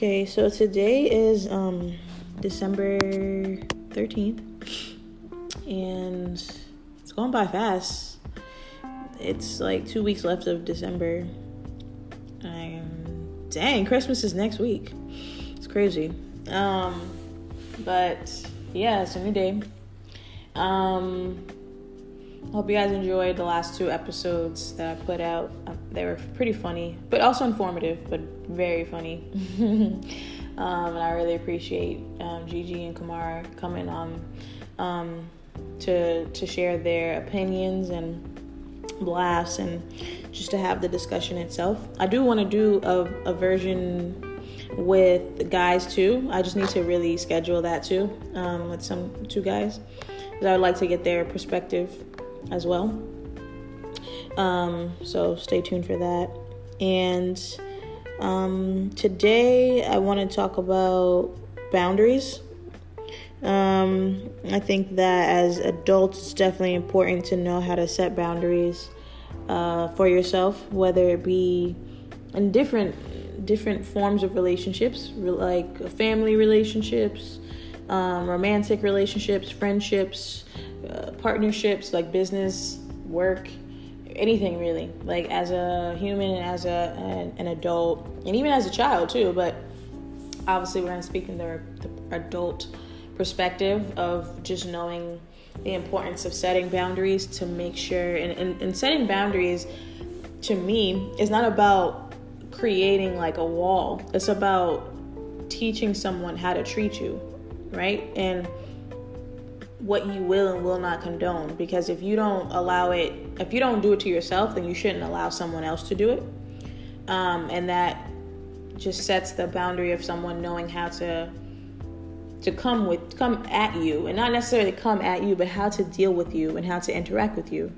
Okay, so today is um, December 13th, and it's going by fast. It's like two weeks left of December. I'm, dang, Christmas is next week. It's crazy. Um, but yeah, it's a new day. Um, Hope you guys enjoyed the last two episodes that I put out. Um, they were pretty funny, but also informative, but very funny. um, and I really appreciate um, Gigi and Kamara coming on um, to to share their opinions and laughs and just to have the discussion itself. I do want to do a, a version with guys too. I just need to really schedule that too um, with some two guys because I would like to get their perspective as well. Um, so stay tuned for that. And um, today I want to talk about boundaries. Um, I think that as adults, it's definitely important to know how to set boundaries uh, for yourself, whether it be in different different forms of relationships, like family relationships, um, romantic relationships, friendships, uh, partnerships like business, work, anything really. Like as a human and as a an, an adult, and even as a child too. But obviously, we're going to speak in the, the adult perspective of just knowing the importance of setting boundaries to make sure and, and, and setting boundaries to me is not about creating like a wall it's about teaching someone how to treat you right? And what you will and will not condone. Because if you don't allow it if you don't do it to yourself then you shouldn't allow someone else to do it. Um, and that just sets the boundary of someone knowing how to to come with come at you. And not necessarily come at you but how to deal with you and how to interact with you.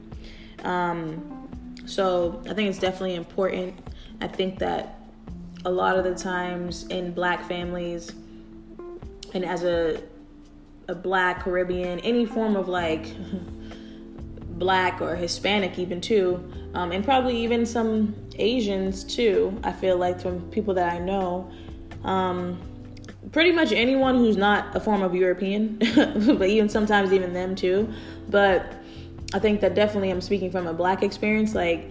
Um, so i think it's definitely important. I think that a lot of the times in black families and as a a black Caribbean, any form of like black or Hispanic, even too, um, and probably even some Asians too. I feel like from people that I know, um, pretty much anyone who's not a form of European, but even sometimes even them too. But I think that definitely I'm speaking from a black experience. Like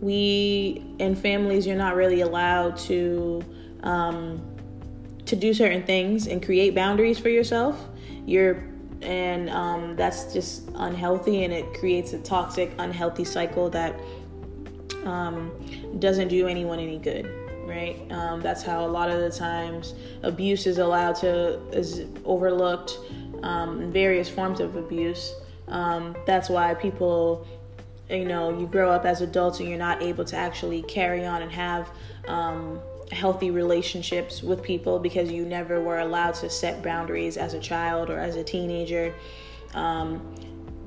we in families, you're not really allowed to. Um, to do certain things and create boundaries for yourself you're and um, that's just unhealthy and it creates a toxic unhealthy cycle that um, doesn't do anyone any good right? Um, that's how a lot of the times abuse is allowed to is overlooked um, various forms of abuse. Um, that's why people you know you grow up as adults and you're not able to actually carry on and have um, healthy relationships with people because you never were allowed to set boundaries as a child or as a teenager. Um,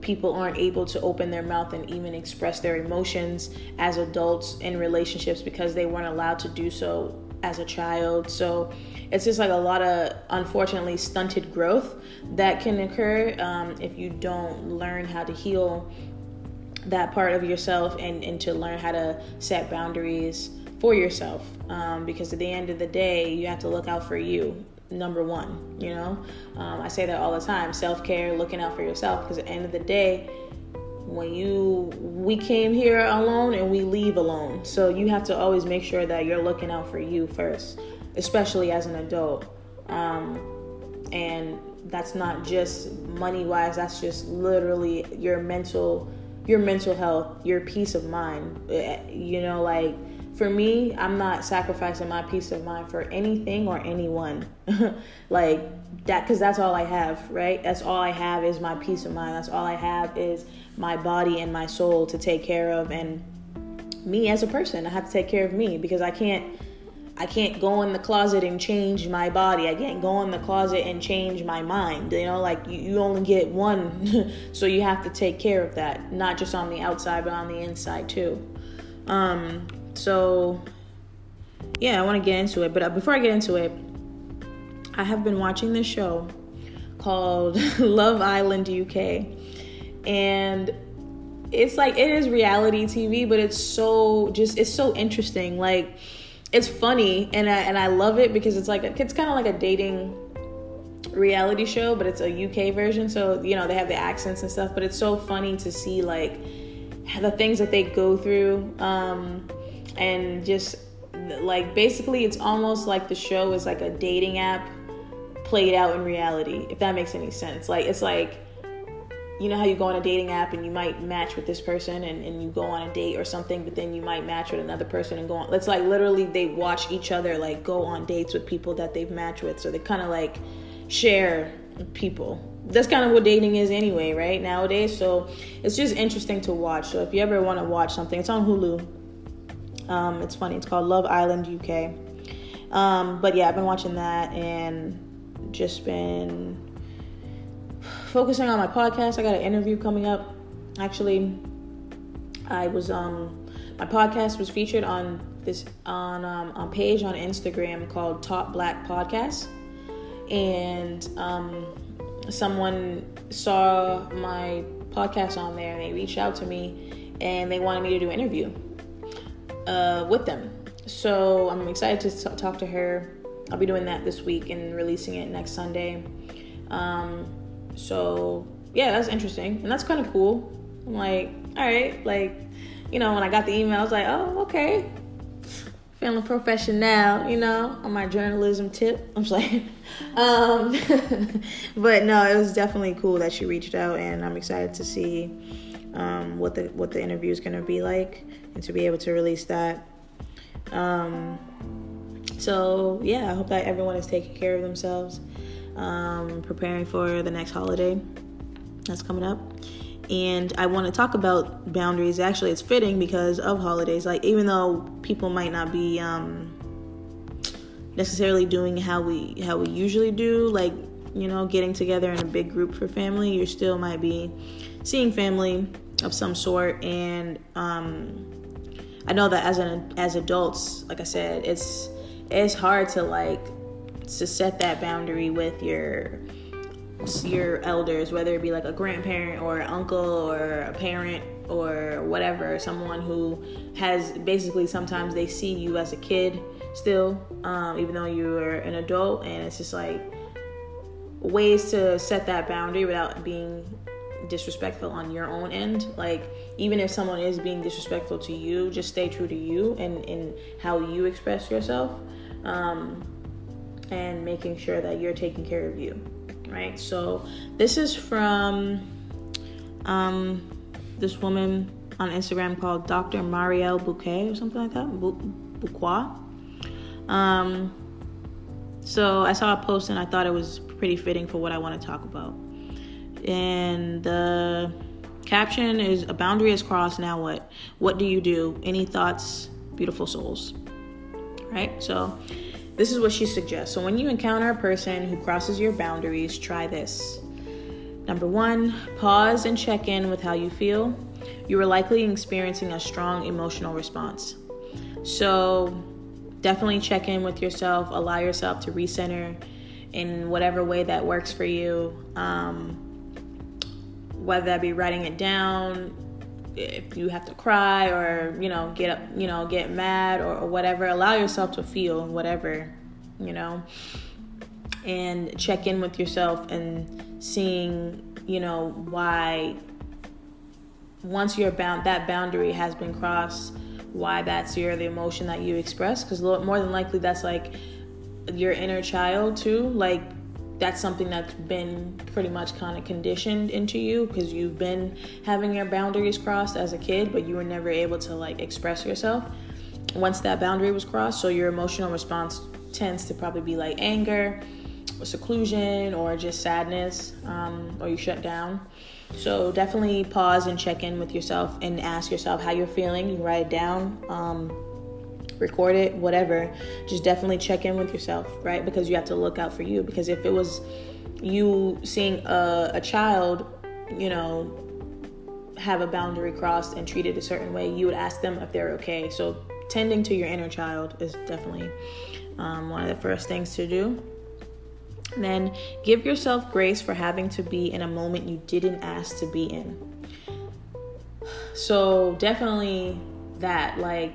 people aren't able to open their mouth and even express their emotions as adults in relationships because they weren't allowed to do so as a child. So it's just like a lot of unfortunately stunted growth that can occur um, if you don't learn how to heal that part of yourself and, and to learn how to set boundaries for yourself um, because at the end of the day you have to look out for you number one you know? Um, i say that all the time self-care looking out for yourself because at the end of the day when you we came here alone and we leave alone. So you have to always make sure that you're looking out for you first especially as an adult. Um, and that's not just money wise that's just literally your mental your mental health your peace of mind. Eh, you know like for me, I'm not sacrificing my peace of mind for anything or anyone. like that, because that's all I have, right? That's all I have is my peace of mind. That's all I have is my body and my soul to take care of. And me as a person, I have to take care of me because I can't I can't go in the closet and change my body. I can't go in the closet and change my mind. You know, like you, you only get one, so you have to take care of that, not just on the outside, but on the inside too. Um, so, yeah, I want to get into it. But uh, before I get into it, I have been watching this show called Love Island UK. And it's like it is reality TV, but it's so just it's so interesting. Like it's funny and I, and I love it because it's like it's kind of like a dating reality show, but it's a UK version. So you know they have the accents and stuff, but it's so funny to see like the things that they go through um, and just like basically it's almost like the show is like a dating app played out in reality if that makes any sense. Like it's like you know how you go on a dating app and you might match with this person and, and you go on a date or something but then you might match with another person and go on it's like literally they watch each other like go on dates with people that they've matched with. So they kind of like share people. That's kind of what dating is anyway right nowadays. So it's just interesting to watch. So if you ever want to watch something it's on hulu um, it's funny it's called love island uk um, but yeah i've been watching that and just been focusing on my podcast. I got an interview coming up. Actually, I was um my podcast was featured on this on um page on Instagram called Top Black Podcast, and um someone saw my podcast on there and they reached out to me and they wanted me to do an interview uh, with them. So I'm excited to talk to her. I'll be doing that this week and releasing it next Sunday. Um, so yeah, that's interesting and that's kind of cool. I'm like, all right, like you know, when I got the email, I was like, oh, okay, feeling professional, you know, on my journalism tip. I'm like, um, but no, it was definitely cool that she reached out, and I'm excited to see um, what the what the interview is going to be like, and to be able to release that. Um, so yeah, I hope that everyone is taking care of themselves um, preparing for the next holiday that's coming up. And I want to talk about boundaries. Actually, it's fitting because of holidays. Like, even though people might not be um, necessarily doing how we how we usually do, like you know, getting together in a big group for family, you still might be seeing family of some sort. And um, I know that as an as adults, like I said, it's it's hard to like to set that boundary with your your elders, whether it be like a grandparent or an uncle or a parent or whatever, someone who has basically sometimes they see you as a kid still, um, even though you're an adult, and it's just like ways to set that boundary without being disrespectful on your own end. Like even if someone is being disrespectful to you, just stay true to you and in how you express yourself. Um, and making sure that you're taking care of you, right? So this is from um, this woman on Instagram called Dr. Marielle Bouquet or something like that, Bouquois. Um, so I saw a post and I thought it was pretty fitting for what I want to talk about. And the caption is a boundary is crossed now what what do you do any thoughts beautiful souls right so this is what she suggests. So, when you encounter a person who crosses your boundaries, try this. Number one, pause and check in with how you feel. You are likely experiencing a strong emotional response. So, definitely check in with yourself, allow yourself to recenter in whatever way that works for you. Um, whether that be writing it down, if you have to cry or you know get up you know get mad or, or whatever allow yourself to feel whatever you know and check in with yourself and seeing you know why once you're bound that boundary has been crossed why that's your the emotion that you express because more than likely that's like your inner child too like that's something that's been pretty much kind of conditioned into you because you've been having your boundaries crossed as a kid, but you were never able to like express yourself once that boundary was crossed. So your emotional response tends to probably be like anger, or seclusion, or just sadness, um, or you shut down. So definitely pause and check in with yourself and ask yourself how you're feeling. You write it down. Um, record it, whatever. Just definitely check in with yourself, right? Because you have to look out for you. Because if it was you seeing a, a child, you know, have a boundary crossed and treated a certain way, you would ask them if they're okay. So tending to your inner child is definitely um, one of the first things to do. Then give yourself grace for having to be in a moment you didn't ask to be in. So definitely that, like,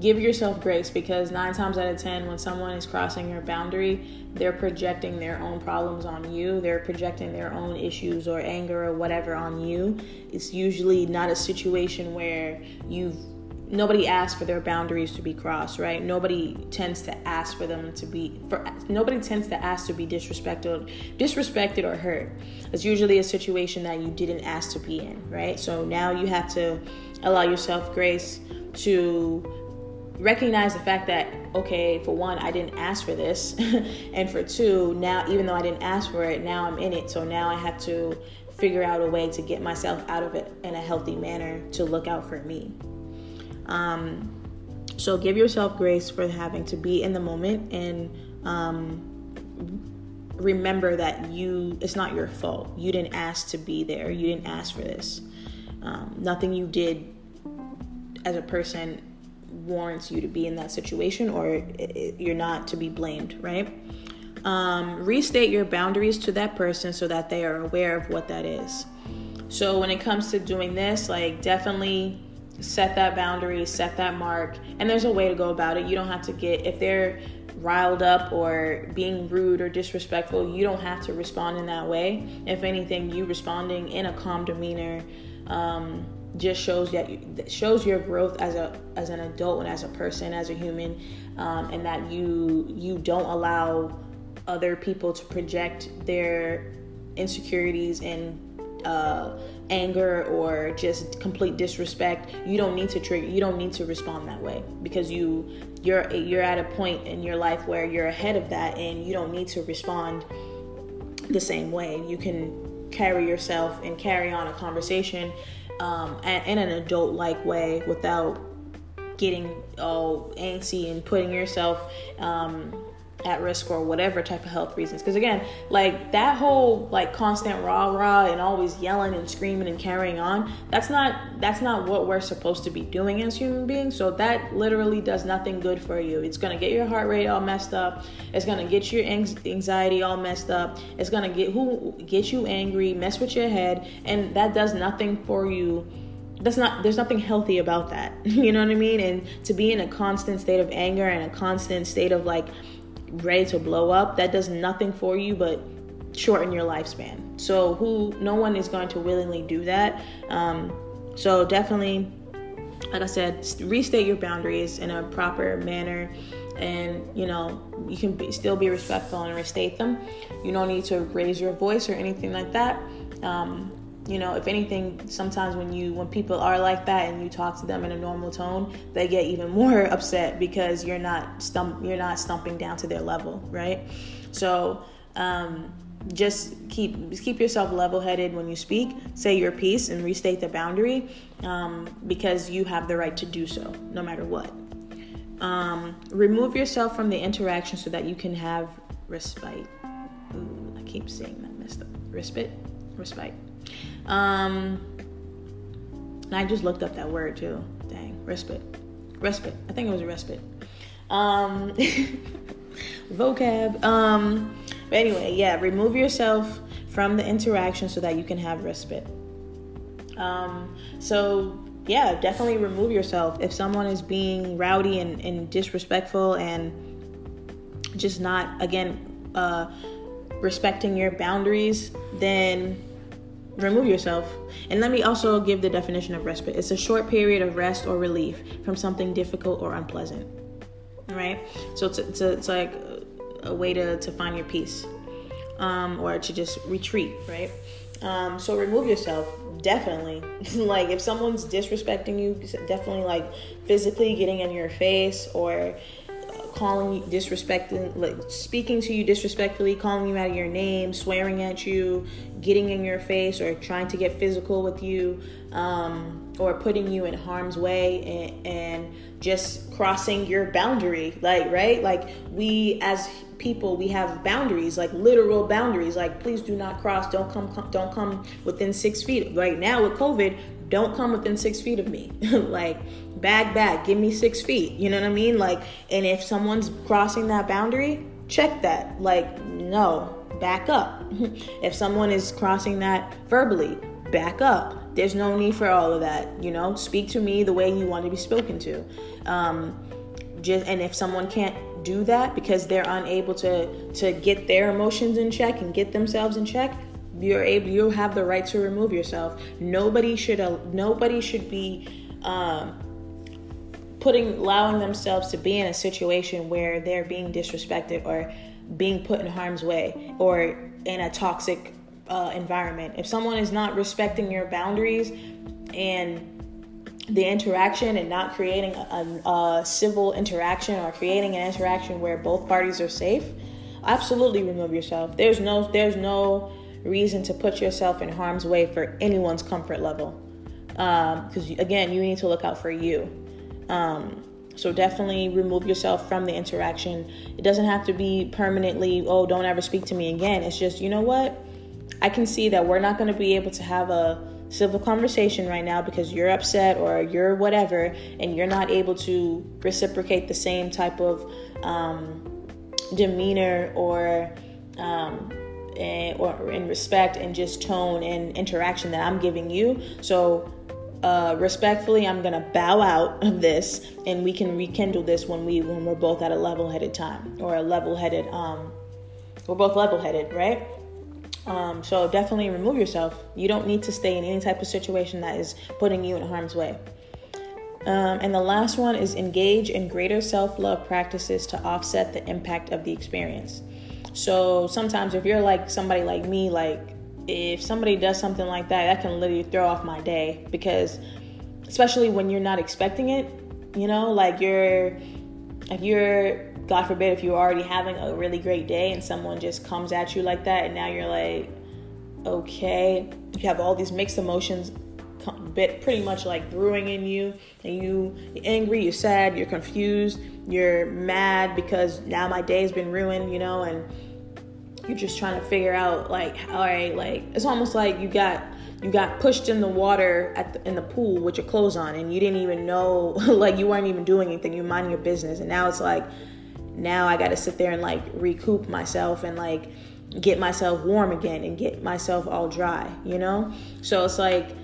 give yourself grace because nine times out of ten, when someone is crossing your boundary, they're projecting their own problems on you. They're projecting their own issues or anger or whatever on you. It's usually not a situation where you've nobody asks for their boundaries to be crossed, right? Nobody tends to ask for them to be for nobody tends to ask to be disrespected, disrespected or hurt. It's usually a situation that you didn't ask to be in, right? So now you have to allow yourself grace to recognize the fact that okay for one i didn't ask for this and for two now even though i didn't ask for it now i'm in it so now i have to figure out a way to get myself out of it in a healthy manner to look out for me. Um, so give yourself grace for having to be in the moment and um, remember that you it's not your fault. You didn't ask to be there. You didn't ask for this. Um, nothing you did as a person warrants you to be in that situation or you're not to be blamed, right? Um, restate your boundaries to that person so that they are aware of what that is. So when it comes to doing this, like definitely set that boundary, set that mark, and there's a way to go about it. You don't have to get if they're riled up or being rude or disrespectful, you don't have to respond in that way. If anything, you responding in a calm demeanor, um, just shows that you, shows your growth as a as an adult and as a person as a human um, and that you you don't allow other people to project their insecurities and uh, anger or just complete disrespect. You don't need to trigger you don't need to respond that way because you you're you're at a point in your life where you're ahead of that and you don't need to respond the same way. You can carry yourself and carry on a conversation um, in an adult like way without getting all angsty and putting yourself um, at risk or whatever type of health reasons. Because again, like that whole like constant rah rah and always yelling and screaming and carrying on, that's not that's not what we're supposed to be doing as human beings. So that literally does nothing good for you. It's gonna get your heart rate all messed up. It's gonna get your anxiety all messed up. It's gonna get who get you angry, mess with your head, and that does nothing for you that's not there's nothing healthy about that you know what i mean and to be in a constant state of anger and a constant state of like ready to blow up, that does nothing for you but shorten your lifespan. So who no one is going to willingly do that. Um, so definitely, like I said, restate your boundaries in a proper manner, and you know you can be, still be respectful and restate them. You don't need to raise your voice or anything like that. Um, you know if anything sometimes when you when people are like that and you talk to them in a normal tone they get even more upset because you're not stump you're not stumping down to their level right? So um, just keep keep yourself level-headed when you speak say your piece and restate the boundary um, because you have the right to do so no matter what. Um, remove yourself from the interaction so that you can have respite. Ooh, i keep saying that messed up. Respite respite um, and I just looked up that word too. Dang, respite. Respite. I think it was respite. Um, vocab. Um, but anyway, yeah, remove yourself from the interaction so that you can have respite. Um, so yeah, definitely remove yourself. If someone is being rowdy and, and disrespectful and just not, again, uh, respecting your boundaries, then remove yourself. And let me also give the definition of respite it's a short period of rest or relief from something difficult or unpleasant. Right? So it's, it's, it's like a way to, to find your peace um, or to just retreat, right? Um, so remove yourself, definitely. like if someone's disrespecting you, definitely like physically getting in your face or calling you disrespecting like speaking to you disrespectfully calling you out of your name swearing at you getting in your face or trying to get physical with you um, or putting you in harm's way and, and just crossing your boundary like right? Like we as people we have boundaries like literal boundaries. Like please do not cross. Don't come, come don't come within six feet. Right now with covid don't come within six feet of me. Like bag back give me six feet. You know what i mean? Like and if someone's crossing that boundary check that. Like no back up. If someone is crossing that verbally back up. There's no need for all of that you know? Speak to me the way you want to be spoken to. Um, just and if someone can't do that because they're unable to to get their emotions in check and get themselves in check you're able you have the right to remove yourself. Nobody should nobody should be um, putting allowing themselves to be in a situation where they're being disrespected or being put in harm's way or in a toxic uh, environment. If someone is not respecting your boundaries and the interaction and not creating a, a, civil interaction or creating an interaction where both parties are safe absolutely remove yourself. There's no there's no reason to put yourself in harm's way for anyone's comfort level. Because um, again you need to look out for you. Um, so definitely remove yourself from the interaction. It doesn't have to be permanently oh don't ever speak to me again. It's just you know what? I can see that we're not going to be able to have a civil conversation right now because you're upset or you're whatever and you're not able to reciprocate the same type of um, demeanor or um, and, or in respect and just tone and interaction that I'm giving you. So uh, respectfully, I'm gonna bow out of this, and we can rekindle this when we when we're both at a level-headed time or a level-headed. Um, we're both level-headed, right? Um, so definitely remove yourself. You don't need to stay in any type of situation that is putting you in harm's way. Um, and the last one is engage in greater self love practices to offset the impact of the experience. So sometimes, if you're like somebody like me, like if somebody does something like that, that can literally throw off my day because, especially when you're not expecting it, you know, like you're, if you're God forbid, if you're already having a really great day and someone just comes at you like that, and now you're like, okay, you have all these mixed emotions, pretty much like brewing in you, and you you're angry, you're sad, you're confused, you're mad because now my day's been ruined, you know, and you're just trying to figure out like, all right, like it's almost like you got you got pushed in the water at the, in the pool with your clothes on and you didn't even know like you weren't even doing anything you're minding your business and now it's like now I got to sit there and like recoup myself and like get myself warm again and get myself all dry, you know? So it's like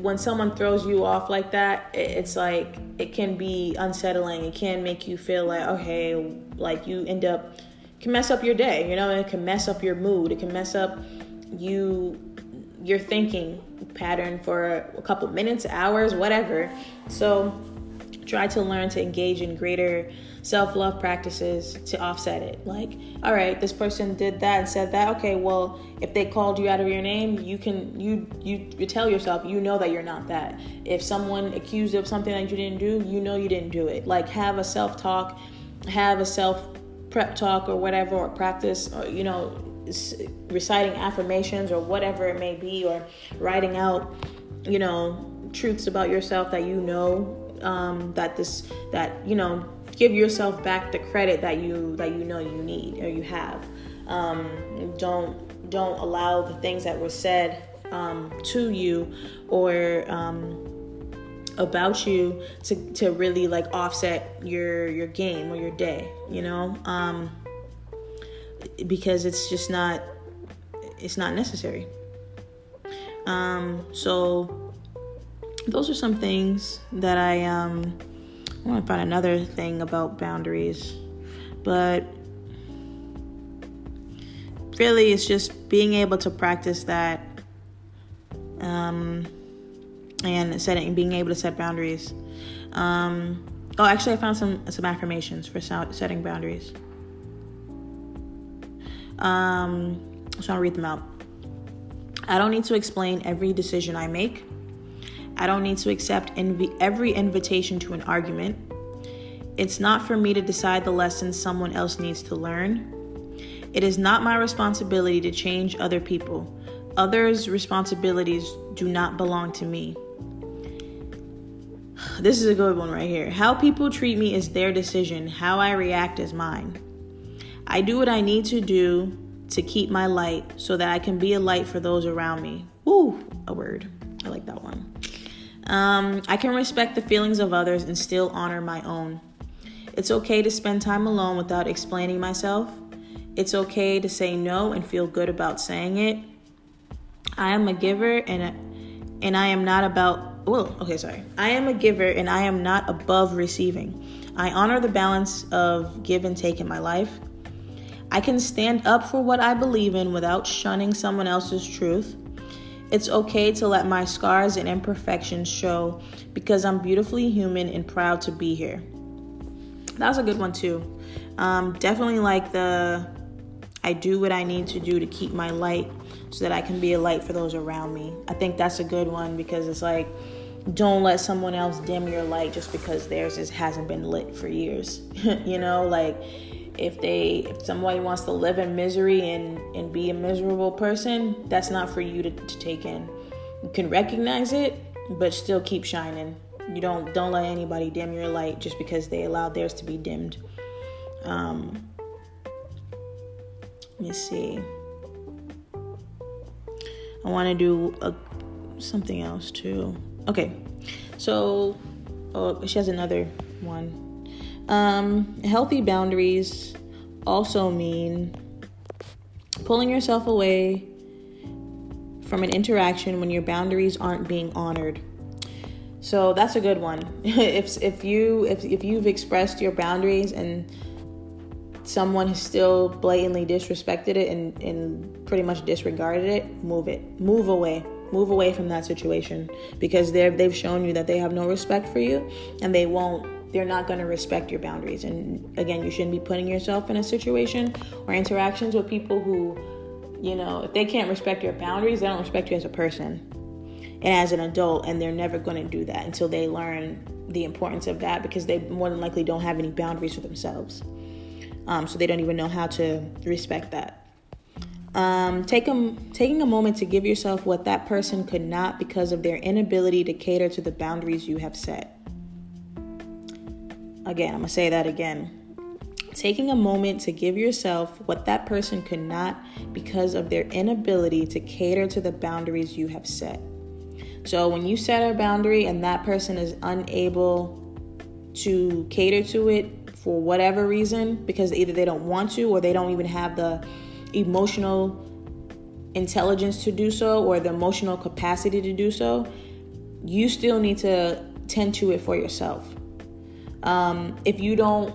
when someone throws you off like that, it's like it can be unsettling. It can make you feel like, okay, like you end up can mess up your day, you know, it can mess up your mood. It can mess up you your thinking pattern for a couple minutes, hours, whatever. So try to learn to engage in greater self love practices to offset it. Like, all right, this person did that and said that. Okay, well, if they called you out of your name, you can you you, you tell yourself you know that you're not that. If someone accused you of something that you didn't do, you know you didn't do it. Like, have a self talk, have a self prep talk or whatever, or practice, or you know, reciting affirmations or whatever it may be, or writing out, you know, truths about yourself that you know um, that this that you know give yourself back the credit that you that you know you need or you have. Um, don't don't allow the things that were said um, to you or um, about you to, to really like offset your your game or your day. You know, um, because it's just not it's not necessary. Um, so those are some things that I um I want to find another thing about boundaries, but really it's just being able to practice that um, and setting being able to set boundaries. Um, oh, actually, I found some some affirmations for setting boundaries. Um, so I'll read them out. I don't need to explain every decision I make. I don't need to accept inv- every invitation to an argument. It's not for me to decide the lessons someone else needs to learn. It is not my responsibility to change other people. Others' responsibilities do not belong to me. this is a good one right here. How people treat me is their decision, how I react is mine. I do what I need to do to keep my light so that I can be a light for those around me. Woo, a word. I like that one. Um, I can respect the feelings of others and still honor my own. It's okay to spend time alone without explaining myself. It's okay to say no and feel good about saying it. I am a giver and and I am not about well, okay, sorry. I am a giver and I am not above receiving. I honor the balance of give and take in my life. I can stand up for what I believe in without shunning someone else's truth. It's okay to let my scars and imperfections show because I'm beautifully human and proud to be here. That was a good one, too. Um, definitely like the I do what I need to do to keep my light so that I can be a light for those around me. I think that's a good one because it's like, don't let someone else dim your light just because theirs is, hasn't been lit for years. you know, like if they if somebody wants to live in misery and and be a miserable person that's not for you to, to take in. You can recognize it but still keep shining. You don't don't let anybody dim your light just because they allowed theirs to be dimmed. Um let me see. I want to do a, something else too. Okay so oh she has another one um, healthy boundaries also mean pulling yourself away from an interaction when your boundaries aren't being honored. So that's a good one. if if you if if you've expressed your boundaries and someone has still blatantly disrespected it and, and pretty much disregarded it, move it. Move away. Move away from that situation because they they've shown you that they have no respect for you and they won't they're not going to respect your boundaries. And again, you shouldn't be putting yourself in a situation or interactions with people who, you know, if they can't respect your boundaries, they don't respect you as a person and as an adult. And they're never going to do that until they learn the importance of that because they more than likely don't have any boundaries for themselves. Um, so they don't even know how to respect that. Um, take a, taking a moment to give yourself what that person could not because of their inability to cater to the boundaries you have set. Again, I'm going to say that again. Taking a moment to give yourself what that person could not because of their inability to cater to the boundaries you have set. So, when you set a boundary and that person is unable to cater to it for whatever reason, because either they don't want to or they don't even have the emotional intelligence to do so or the emotional capacity to do so, you still need to tend to it for yourself. Um, if you don't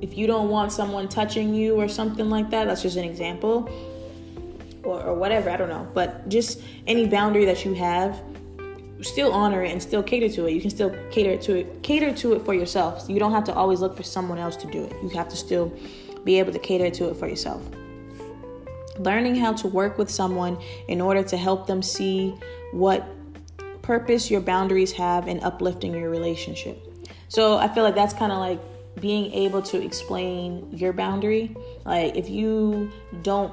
if you don't want someone touching you or something like that, that's just an example. Or, or whatever, I don't know. But just any boundary that you have, still honor it and still cater to it. You can still cater to it, cater to it for yourself. You don't have to always look for someone else to do it. You have to still be able to cater to it for yourself. Learning how to work with someone in order to help them see what purpose your boundaries have in uplifting your relationship. So I feel like that's kind of like being able to explain your boundary. Like if you don't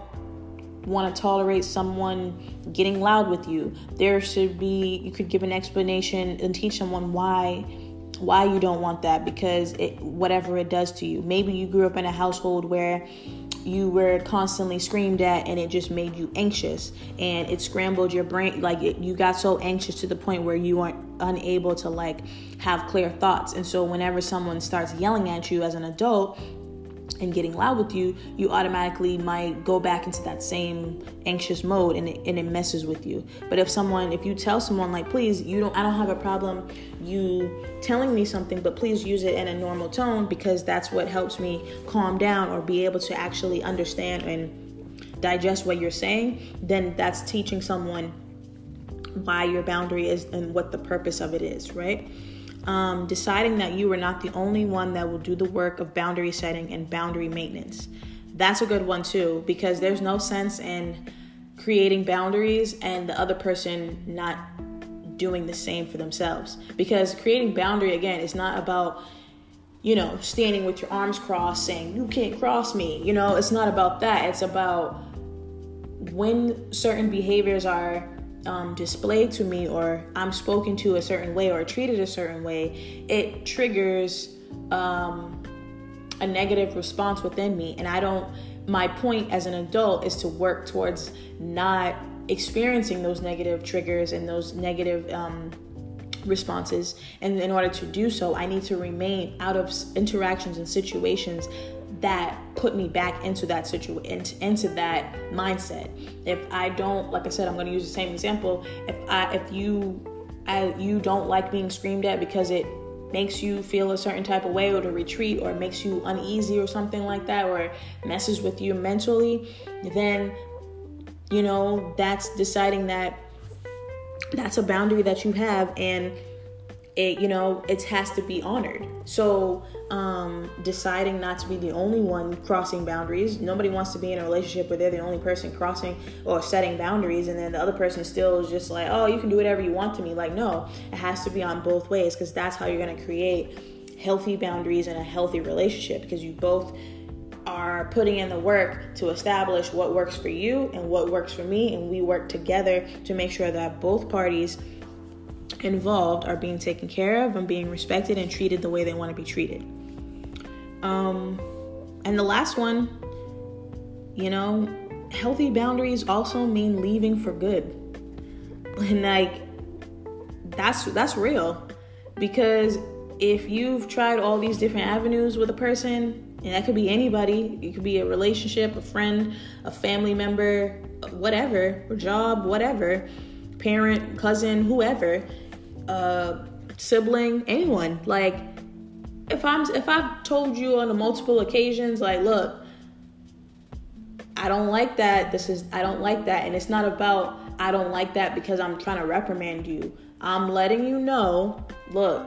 want to tolerate someone getting loud with you, there should be you could give an explanation and teach someone why why you don't want that because it whatever it does to you. Maybe you grew up in a household where you were constantly screamed at and it just made you anxious and it scrambled your brain like it, you got so anxious to the point where you weren't unable to like have clear thoughts and so whenever someone starts yelling at you as an adult and getting loud with you, you automatically might go back into that same anxious mode and it, and it messes with you. But if someone, if you tell someone like, please, you don't, I don't have a problem you telling me something, but please use it in a normal tone because that's what helps me calm down or be able to actually understand and digest what you're saying, then that's teaching someone why your boundary is and what the purpose of it is, right? Um, deciding that you are not the only one that will do the work of boundary setting and boundary maintenance. That's a good one too, because there's no sense in creating boundaries and the other person not doing the same for themselves. Because creating boundary, again, is not about you know, standing with your arms crossed saying, You can't cross me. You know, it's not about that. It's about when certain behaviors are um, displayed to me or I'm spoken to a certain way or treated a certain way, it triggers um, a negative response within me. And I don't, my point as an adult is to work towards not experiencing those negative triggers and those negative um, responses. And in order to do so, I need to remain out of interactions and situations that put me back into that situation into that mindset. If i don't like i said i'm going to use the same example. If i if you I, you don't like being screamed at because it makes you feel a certain type of way or to retreat or makes you uneasy or something like that or messes with you mentally then you know that's deciding that that's a boundary that you have and it you know it has to be honored. So um, deciding not to be the only one crossing boundaries nobody wants to be in a relationship where they're the only person crossing or setting boundaries and then the other person still is just like oh you can do whatever you want to me like no it has to be on both ways because that's how you're going to create healthy boundaries and a healthy relationship because you both are putting in the work to establish what works for you and what works for me and we work together to make sure that both parties involved are being taken care of and being respected and treated the way they want to be treated. Um, and the last one, you know, healthy boundaries also mean leaving for good. And like that's that's real because if you've tried all these different avenues with a person, and that could be anybody, it could be a relationship, a friend, a family member, whatever, job, whatever, parent, cousin, whoever, a sibling, anyone. Like if I'm if I've told you on multiple occasions, like, look, I don't like that. This is I don't like that, and it's not about I don't like that because I'm trying to reprimand you. I'm letting you know, look,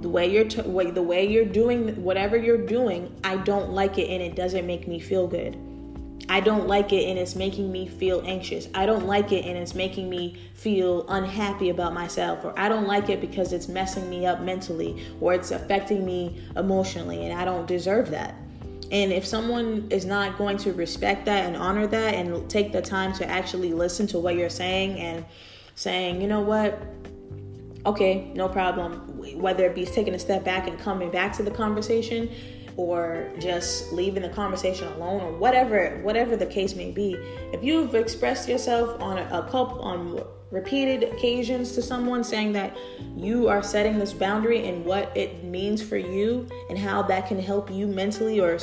the way you're t- the way you're doing whatever you're doing, I don't like it, and it doesn't make me feel good. I don't like it and it's making me feel anxious. I don't like it and it's making me feel unhappy about myself. Or I don't like it because it's messing me up mentally or it's affecting me emotionally and I don't deserve that. And if someone is not going to respect that and honor that and take the time to actually listen to what you're saying and saying, you know what, okay, no problem, whether it be taking a step back and coming back to the conversation or just leaving the conversation alone or whatever whatever the case may be if you've expressed yourself on a, a couple on repeated occasions to someone saying that you are setting this boundary and what it means for you and how that can help you mentally or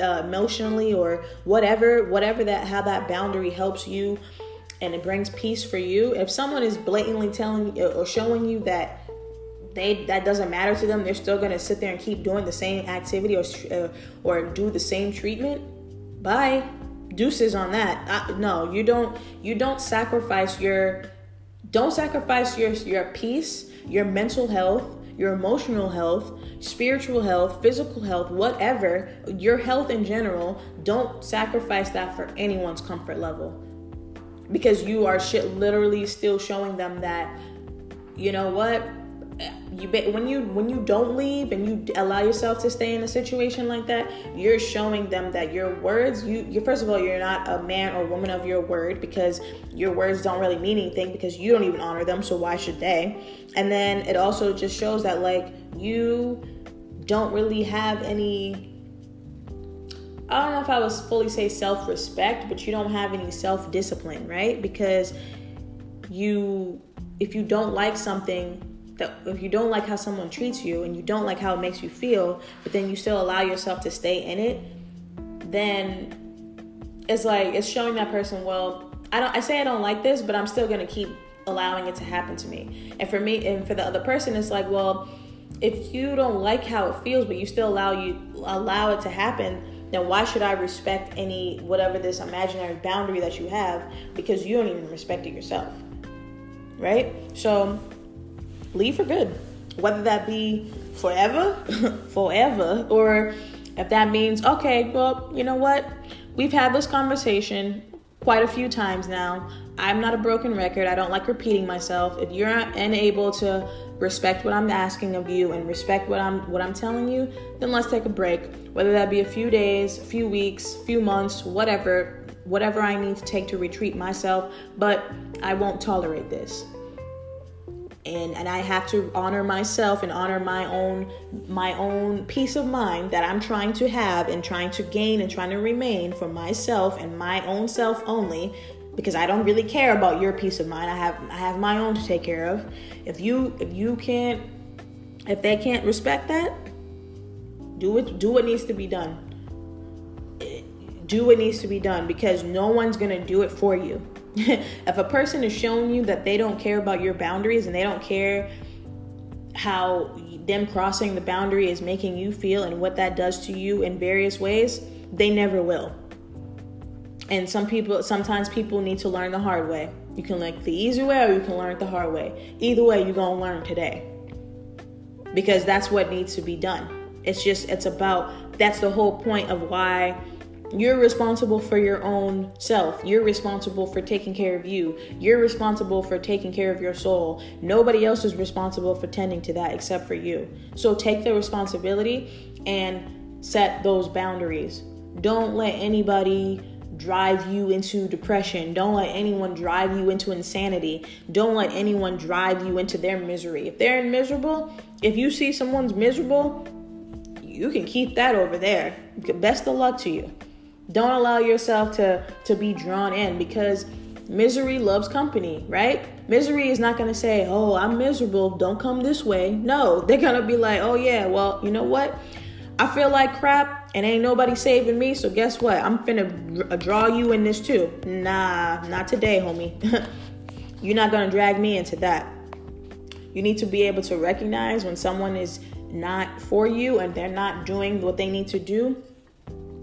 uh, emotionally or whatever whatever that how that boundary helps you and it brings peace for you. If someone is blatantly telling or showing you that they that doesn't matter to them. They're still to sit there and keep doing the same activity or uh, or do the same treatment. Bye. Deuces on that. I, no you don't you don't sacrifice your don't sacrifice your your peace your mental health your emotional health spiritual health physical health whatever. Your health in general don't sacrifice that for anyone's comfort level. Because you are shit literally still showing them that you know what you when you when you don't leave and you allow yourself to stay in a situation like that you're showing them that your words you you first of all you're not a man or woman of your word because your words don't really mean anything because you don't even honor them so why should they and then it also just shows that like you don't really have any I don't know if I would fully say self respect, but you don't have any self discipline, right? Because you, if you don't like something, that if you don't like how someone treats you and you don't like how it makes you feel, but then you still allow yourself to stay in it, then it's like it's showing that person, well, I don't I say I don't like this, but I'm still gonna keep allowing it to happen to me. And for me and for the other person, it's like, well, if you don't like how it feels, but you still allow you allow it to happen, then why should I respect any whatever this imaginary boundary that you have because you don't even respect it yourself. Right? So leave for good. Whether that be forever, forever, or if that means, okay, well, you know what? We've had this conversation quite a few times now. I'm not a broken record. I don't like repeating myself. If you're unable to respect what I'm asking of you and respect what I'm what I'm telling you, then let's take a break. Whether that be a few days, a few weeks, few months, whatever, whatever I need to take to retreat myself, but I won't tolerate this. And and I have to honor myself and honor my own my own peace of mind that I'm trying to have and trying to gain and trying to remain for myself and my own self only because I don't really care about your peace of mind. I have I have my own to take care of. If you if you can't if they can't respect that, do it do what needs to be done. Do what needs to be done because no one's going to do it for you. if a person is showing you that they don't care about your boundaries and they don't care how them crossing the boundary is making you feel and what that does to you in various ways, they never will. And some people sometimes people need to learn the hard way. You can learn the easy way or you can learn the hard way. Either way you're gonna learn today. Because that's what needs to be done. It's just it's about that's the whole point of why you're responsible for your own self. You're responsible for taking care of you. You're responsible for taking care of your soul. Nobody else is responsible for tending to that except for you. So take the responsibility and set those boundaries. Don't let anybody drive you into depression. Don't let anyone drive you into insanity. Don't let anyone drive you into their misery. If they're miserable, if you see someone's miserable, you can keep that over there. Best of luck to you. Don't allow yourself to to be drawn in because misery loves company, right? Misery is not going to say, "Oh, I'm miserable, don't come this way." No, they're going to be like, "Oh yeah, well, you know what? I feel like crap and ain't nobody saving me. So guess what? I'm finna draw you in this too. Nah, not today, homie. You're not gonna drag me into that. You need to be able to recognize when someone is not for you and they're not doing what they need to do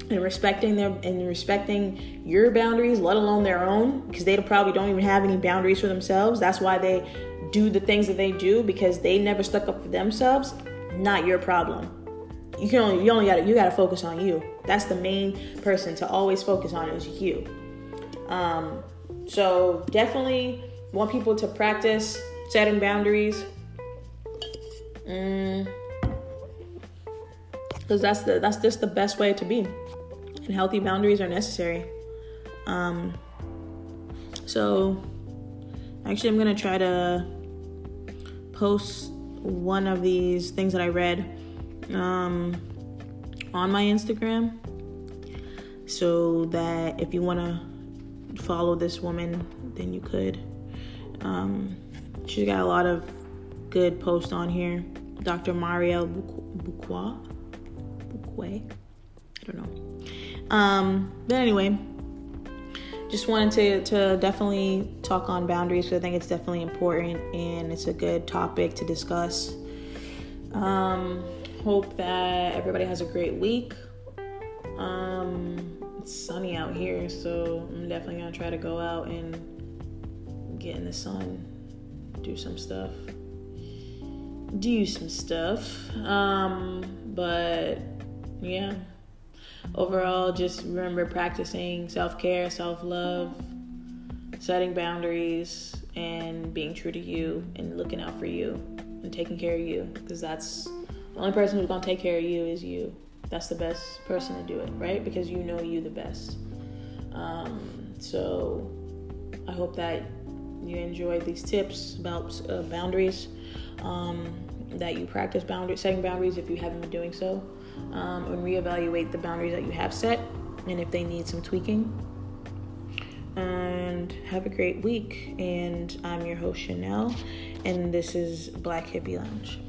and respecting their and respecting your boundaries, let alone their own, because they probably don't even have any boundaries for themselves. That's why they do the things that they do because they never stuck up for themselves. Not your problem you can only you only got you got to focus on you. That's the main person to always focus on is you. Um, so definitely want people to practice setting boundaries. Mm, because that's the that's just the best way to be and healthy boundaries are necessary um so actually i'm gonna try to post one of these things that i read um, on my Instagram so that if you want to follow this woman, then you could. Um, she's got a lot of good posts on here. Dr. Marielle Bouquet. Bouquet? I don't know. Um, but anyway, just wanted to, to definitely talk on boundaries because I think it's definitely important and it's a good topic to discuss. Um, hope that everybody has a great week. Um, it's sunny out here, so I'm definitely gonna try to go out and get in the sun, do some stuff, do some stuff. Um, but yeah, overall, just remember practicing self care, self love, setting boundaries, and being true to you and looking out for you and taking care of you because that's the only person who's gonna take care of you is you. That's the best person to do it, right? Because you know you the best. Um, so I hope that you enjoyed these tips about uh, boundaries. Um, that you practice boundary setting boundaries if you haven't been doing so, um, and reevaluate the boundaries that you have set, and if they need some tweaking. And have a great week. And I'm your host Chanel, and this is Black Hippie Lounge.